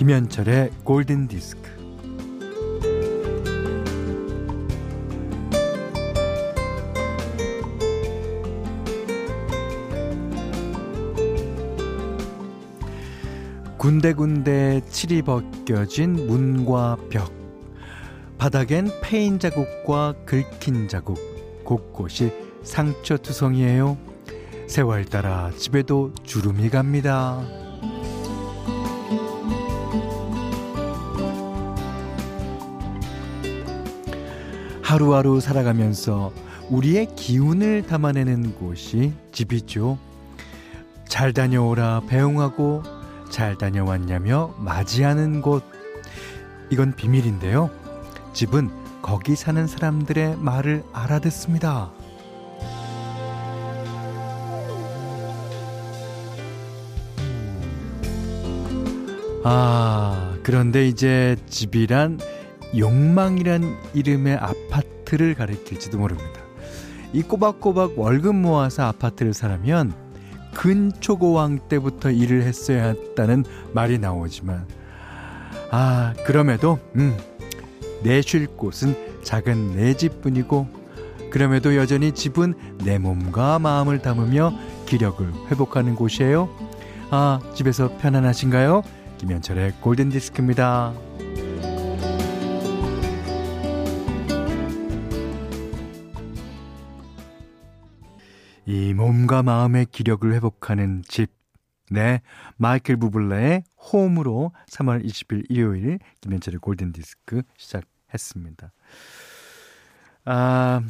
김현철의 골든 디스크. 군데군데 칠이 벗겨진 문과 벽. 바닥엔 패인 자국과 긁힌 자국. 곳곳이 상처투성이에요. 세월 따라 집에도 주름이 갑니다. 하루하루 살아가면서 우리의 기운을 담아내는 곳이 집이죠. 잘 다녀오라 배웅하고 잘 다녀왔냐며 맞이하는 곳. 이건 비밀인데요. 집은 거기 사는 사람들의 말을 알아듣습니다. 아, 그런데 이제 집이란 욕망이란 이름의 아파트를 가리킬지도 모릅니다. 이 꼬박꼬박 월급 모아서 아파트를 사려면 근초고왕 때부터 일을 했어야 했다는 말이 나오지만, 아, 그럼에도, 음, 내쉴 곳은 작은 내 집뿐이고, 그럼에도 여전히 집은 내 몸과 마음을 담으며 기력을 회복하는 곳이에요. 아, 집에서 편안하신가요? 김현철의 골든 디스크입니다. 이 몸과 마음의 기력을 회복하는 집. 네, 마이클 부블레의 홈으로 3월 20일 일요일 김현철의 골든디스크 시작했습니다. 아,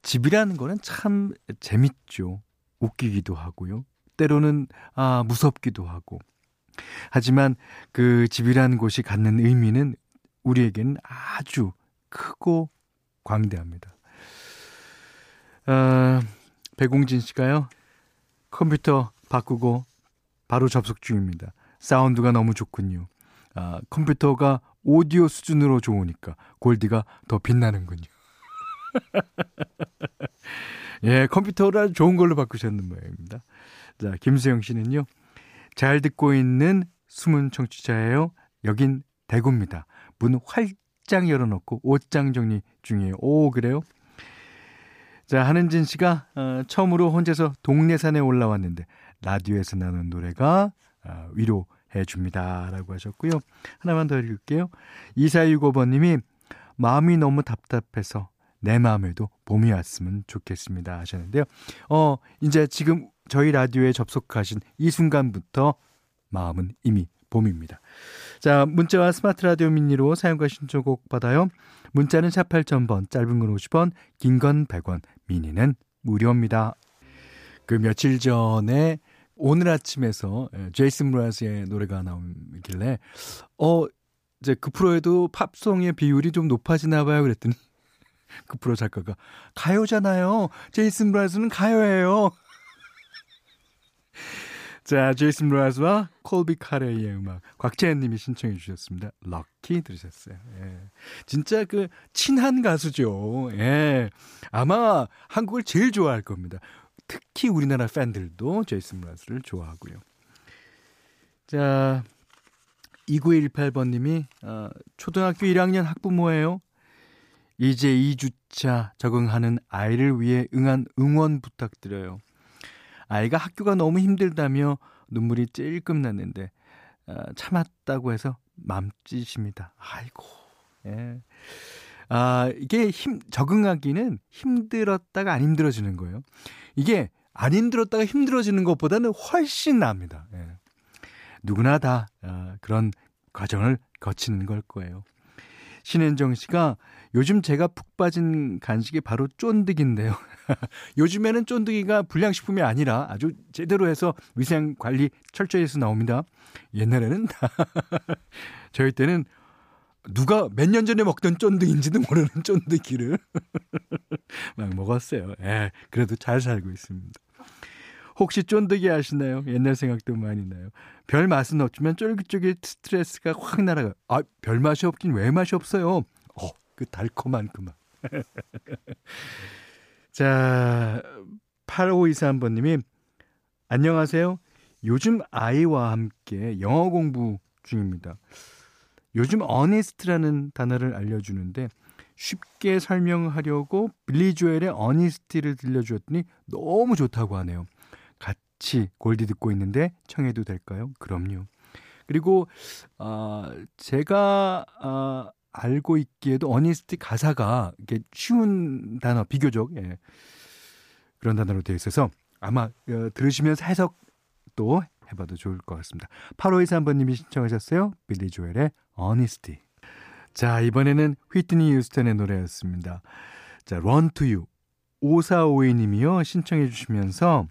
집이라는 거는 참 재밌죠. 웃기기도 하고요. 때로는 아, 무섭기도 하고. 하지만 그 집이라는 곳이 갖는 의미는 우리에게는 아주 크고 광대합니다. 어, 배공진 씨가요. 컴퓨터 바꾸고 바로 접속 중입니다. 사운드가 너무 좋군요. 아, 컴퓨터가 오디오 수준으로 좋으니까 골디가 더 빛나는군요. 예, 컴퓨터를 좋은 걸로 바꾸셨는 모양입니다. 자, 김수영 씨는요. 잘 듣고 있는 숨은 청취자예요. 여긴 대구입니다. 문 활짝 열어놓고 옷장 정리 중이에요. 오, 그래요? 자, 한은진 씨가 어, 처음으로 혼자서 동네산에 올라왔는데 라디오에서 나는 노래가 어, 위로해 줍니다. 라고 하셨고요. 하나만 더 읽을게요. 2465번 님이 마음이 너무 답답해서 내 마음에도 봄이 왔으면 좋겠습니다. 하셨는데요. 어, 이제 지금 저희 라디오에 접속하신 이 순간부터 마음은 이미 봄입니다. 자, 문자와 스마트 라디오 미니로 사용과 신청곡 받아요. 문자는 샵 8000번, 짧은 건 50원, 긴 건 100원, 미니는 무료입니다. 그 며칠 전에 오늘 아침에서 예, 제이슨 브라스의 노래가 나오길래 어 이제 그 프로에도 팝송의 비율이 좀 높아지나 봐요 그랬더니 그 프로 작가가 가요잖아요. 제이슨 브라스는 가요예요. 자, 제이슨 브라스와 콜비 카레의 음악 곽재현 님이 신청해 주셨습니다. 럭키 들으셨어요. 예. 진짜 그 친한 가수죠. 예. 아마 한국을 제일 좋아할 겁니다. 특히 우리나라 팬들도 제이슨 브라스를 좋아하고요. 자, 2918번 님이 어, 초등학교 1학년 학부모예요. 이제 2주차 적응하는 아이를 위해 응한 응원 부탁드려요. 아이가 학교가 너무 힘들다며 눈물이 찔끔 났는데 어, 참았다고 해서 맘짓입니다. 아이고. 예. 아, 이게 힘 적응하기는 힘들었다가 안 힘들어지는 거예요. 이게 안 힘들었다가 힘들어지는 것보다는 훨씬 납니다. 예. 누구나 다 어, 그런 과정을 거치는 걸 거예요. 신현정 씨가 요즘 제가 푹 빠진 간식이 바로 쫀득인데요. 요즘에는 쫀득이가 불량식품이 아니라 아주 제대로 해서 위생 관리 철저히 해서 나옵니다. 옛날에는 저희 때는 누가 몇 년 전에 먹던 쫀득인지도 모르는 쫀득이를 막 먹었어요. 예, 그래도 잘 살고 있습니다. 혹시 쫀득이 아시나요? 옛날 생각도 많이 나요. 별 맛은 없지만 쫄깃쫄깃 스트레스가 확 날아가요. 아, 별 맛이 없긴 왜 맛이 없어요? 어, 그 달콤한 그 맛. 자, 8523번님이 안녕하세요. 요즘 아이와 함께 영어 공부 중입니다. 요즘 어니스트라는 단어를 알려주는데 쉽게 설명하려고 빌리 조엘의 어니스티를 들려주었더니 너무 좋다고 하네요. 같이 골디 듣고 있는데 청해도 될까요? 그럼요. 그리고 어, 제가 어, 알고 있기에도 어니스티 가사가 이게 쉬운 단어 비교적 예. 그런 단어로 되어 있어서 아마 어, 들으시면서 해석도 해봐도 좋을 것 같습니다. 8523 번님이 신청하셨어요. 빌리 조엘의 어니스티. 자, 이번에는 휘트니 유스턴의 노래였습니다. 자, Run to You. 5452님이요. 신청해 주시면서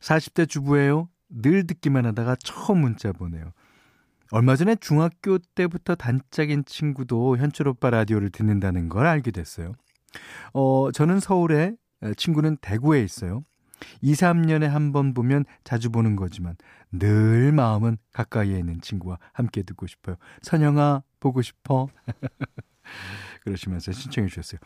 40대 주부예요. 늘 듣기만 하다가 처음 문자 보내요. 얼마 전에 중학교 때부터 단짝인 친구도 현철 오빠 라디오를 듣는다는 걸 알게 됐어요. 어, 저는 서울에, 친구는 대구에 있어요. 2, 3년에 한 번 보면 자주 보는 거지만 늘 마음은 가까이에 있는 친구와 함께 듣고 싶어요. 선영아, 보고 싶어. 그러시면서 신청해 주셨어요.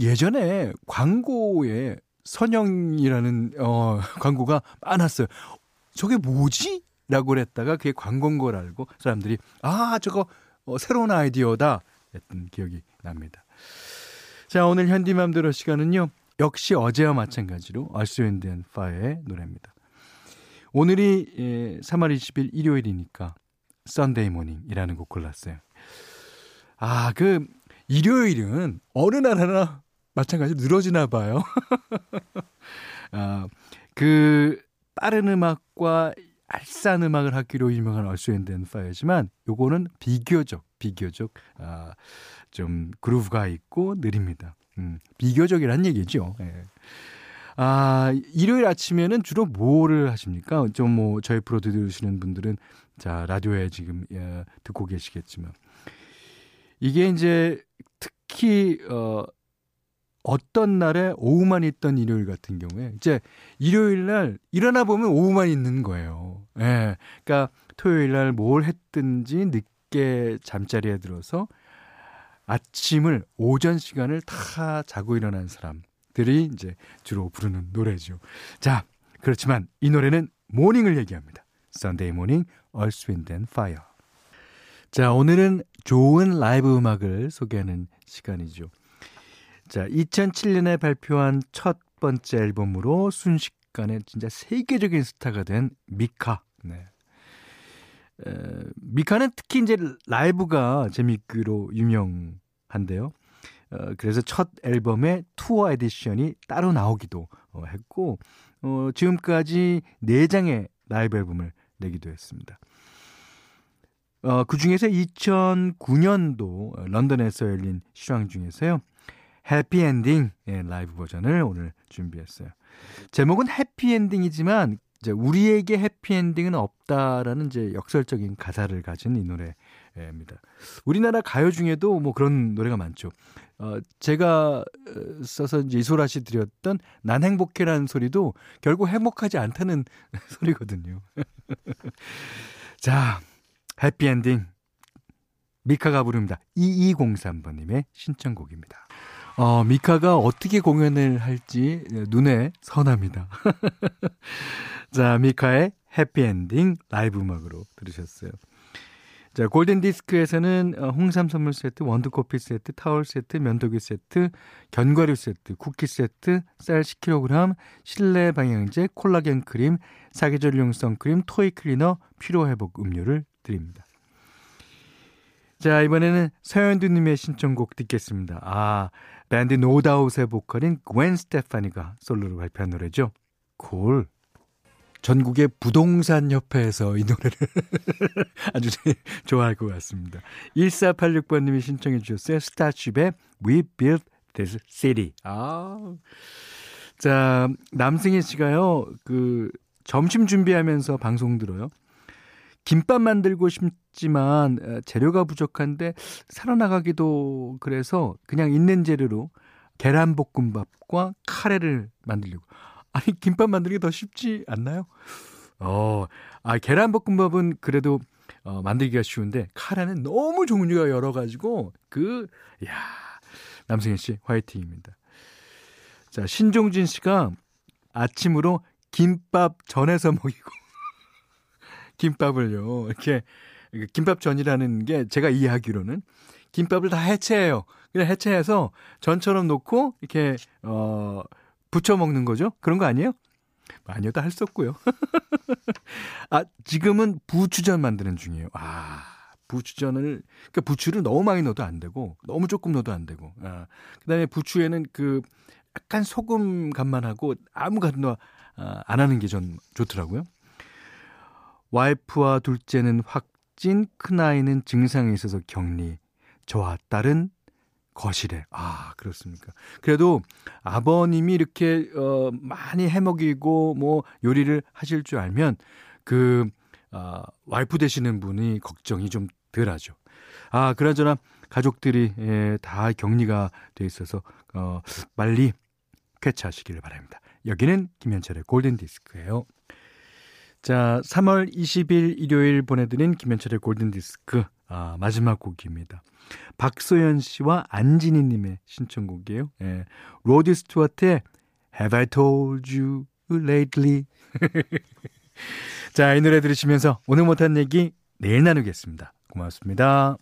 예전에 광고에 선영이라는 어, 광고가 많았어요. 저게 뭐지? 라고 그랬다가 그게 광고인 걸 알고 사람들이 아 저거 어, 새로운 아이디어다 했던 기억이 납니다. 자 오늘 현디맘대로 시간은요 역시 어제와 마찬가지로 얼스윈드 파의 노래입니다. 오늘이 예, 3월 20일 일요일이니까 Sunday Morning이라는 곡 골랐어요. 아, 그 일요일은 어느 나라나 마찬가지로 늘어지나 봐요. 아, 그 빠른 음악과 알싸한 음악을 하기로 유명한 Earth, Wind & Fire지만 요거는 비교적 비교적 아, 좀 groove가 있고 느립니다. 음, 비교적이란 얘기죠. 예. 아, 일요일 아침에는 주로 뭐를 하십니까? 좀 뭐 저희 프로 들으시는 분들은 자, 라디오에 지금 예, 듣고 계시겠지만 이게 이제 특히 어 어떤 날에 오후만 있던 일요일 같은 경우에 이제 일요일 날 일어나 보면 오후만 있는 거예요. 예. 그러니까 토요일 날 뭘 했든지 늦게 잠자리에 들어서 아침을 오전 시간을 다 자고 일어난 사람들이 이제 주로 부르는 노래죠. 자, 그렇지만 이 노래는 모닝을 얘기합니다. Sunday Morning, Earth, Wind and Fire. 자, 오늘은 좋은 라이브 음악을 소개하는 시간이죠. 자, 2007년에 발표한 첫 번째 앨범으로 순식간에 진짜 세계적인 스타가 된 미카. 네. 에, 미카는 특히 이제 라이브가 재밌기로 유명한데요. 어, 그래서 첫 앨범의 투어 edition이 따로 나오기도 어, 했고, 어, 지금까지 4장의 라이브 앨범을 내기도 했습니다. 어, 그 중에서 2009년도 런던에서 열린 실황 중에서요. 해피엔딩 의 라이브 버전을 오늘 준비했어요. 제목은 해피엔딩이지만 이제 우리에게 해피엔딩은 없다라는 이제 역설적인 가사를 가진 이 노래입니다. 우리나라 가요 중에도 뭐 그런 노래가 많죠. 어, 제가 어, 써서 이제 이소라 씨 드렸던 난 행복해라는 소리도 결국 행복하지 않다는 소리거든요. 자, 해피엔딩. 미카가 부릅니다. 2203번님의 신청곡입니다. 어, 미카가 어떻게 공연을 할지 눈에 선합니다. 자, 미카의 해피엔딩 라이브 음악으로 들으셨어요. 자, 골든 디스크에서는 어, 홍삼 선물 세트, 원두 커피 세트, 타월 세트, 면도기 세트, 견과류 세트, 쿠키 세트, 쌀 10kg, 실내 방향제, 콜라겐 크림, 사계절용 선크림, toy cleaner, 피로 회복 음료를 드립니다. 자, 이번에는 서현두님의 신청곡 듣겠습니다. 아, 밴드 노다웃의 보컬인 Gwen Stefani가 솔로로 발표한 노래죠. 콜. 전국의 부동산 협회에서 이 노래를 아주 좋아할 것 같습니다. 1486번님이 신청해 주셨어요. 스타쉽의 We Built This City. 아. 자, 남승희 씨가요, 그, 점심 준비하면서 방송 들어요. 김밥 만들고 싶지만 재료가 부족한데 살아나가기도 그래서 그냥 있는 재료로 계란볶음밥과 카레를 만들려고. 아니 김밥 만들기 더 쉽지 않나요? 어, 아 계란볶음밥은 그래도 어, 만들기가 쉬운데 카레는 너무 종류가 여러 가지고 그 야, 남승현 씨 화이팅입니다. 자, 신종진 씨가 아침으로 김밥 전해서 먹이고 김밥을요. 이렇게 김밥전이라는 게 제가 이해하기로는 김밥을 다 해체해요. 그냥 해체해서 전처럼 놓고 이렇게 어 부쳐 먹는 거죠. 그런 거 아니에요? 아니요, 다할 수 없고요. 아, 지금은 부추전 만드는 중이에요. 아, 부추전을 그러니까 부추를 너무 많이 넣어도 안 되고 너무 조금 넣어도 안 되고. 아, 그다음에 부추에는 그 약간 소금 간만 하고 아무 간도 아, 안 하는 게 전 좋더라고요. 와이프와 둘째는 확진, 큰아이는 증상이 있어서 격리. 저와 딸은 거실에. 아, 그렇습니까. 그래도 아버님이 이렇게, 어, 많이 해먹이고, 뭐, 요리를 하실 줄 알면, 그, 어, 와이프 되시는 분이 걱정이 좀 덜 하죠. 아, 그나저나, 가족들이, 예, 다 격리가 돼 있어서, 어, 빨리 쾌차하시기를 바랍니다. 여기는 김현철의 골든디스크예요. 자, 3월 20일 일요일 보내드린 김현철의 골든디스크 아, 마지막 곡입니다. 박소연 씨와 안진희 님의 신청곡이에요. 예. 로디 스튜어트의 Have I Told You Lately 자, 이 노래 들으시면서 오늘 못한 얘기 내일 나누겠습니다. 고맙습니다.